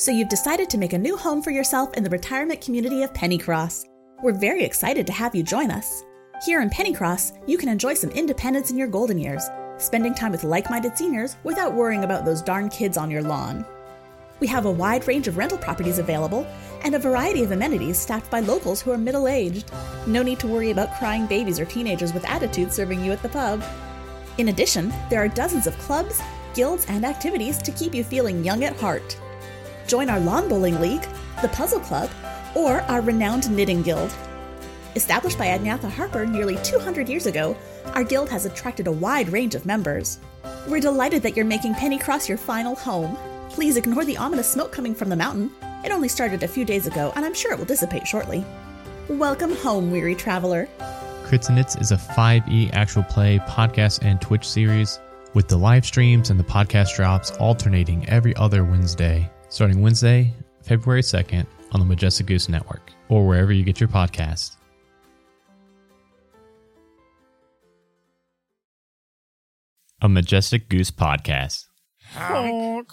So you've decided to make a new home for yourself in the retirement community of Pennycross. We're very excited to have you join us. Here in Pennycross, you can enjoy some independence in your golden years, spending time with like minded seniors without worrying about those darn kids on your lawn. We have a wide range of rental properties available and a variety of amenities staffed by locals who are middle aged. No need to worry about crying babies or teenagers with attitudes serving you at the pub. In addition, there are dozens of clubs, guilds, and activities to keep you feeling young at heart. Join our lawn bowling league, the Puzzle Club, or our renowned knitting guild. Established by Adnatha Harper nearly 200 years ago, our guild has attracted a wide range of members. We're delighted that you're making Pennycross your final home. Please ignore the ominous smoke coming from the mountain. It only started a few days ago, and I'm sure it will dissipate shortly. Welcome home, weary traveler. Crits and is a 5e actual play podcast and Twitch series with the live streams and the podcast drops alternating every other Wednesday, starting Wednesday, February 2nd on the Majestic Goose Network or wherever you get your podcast. A Majestic Goose podcast. Honk.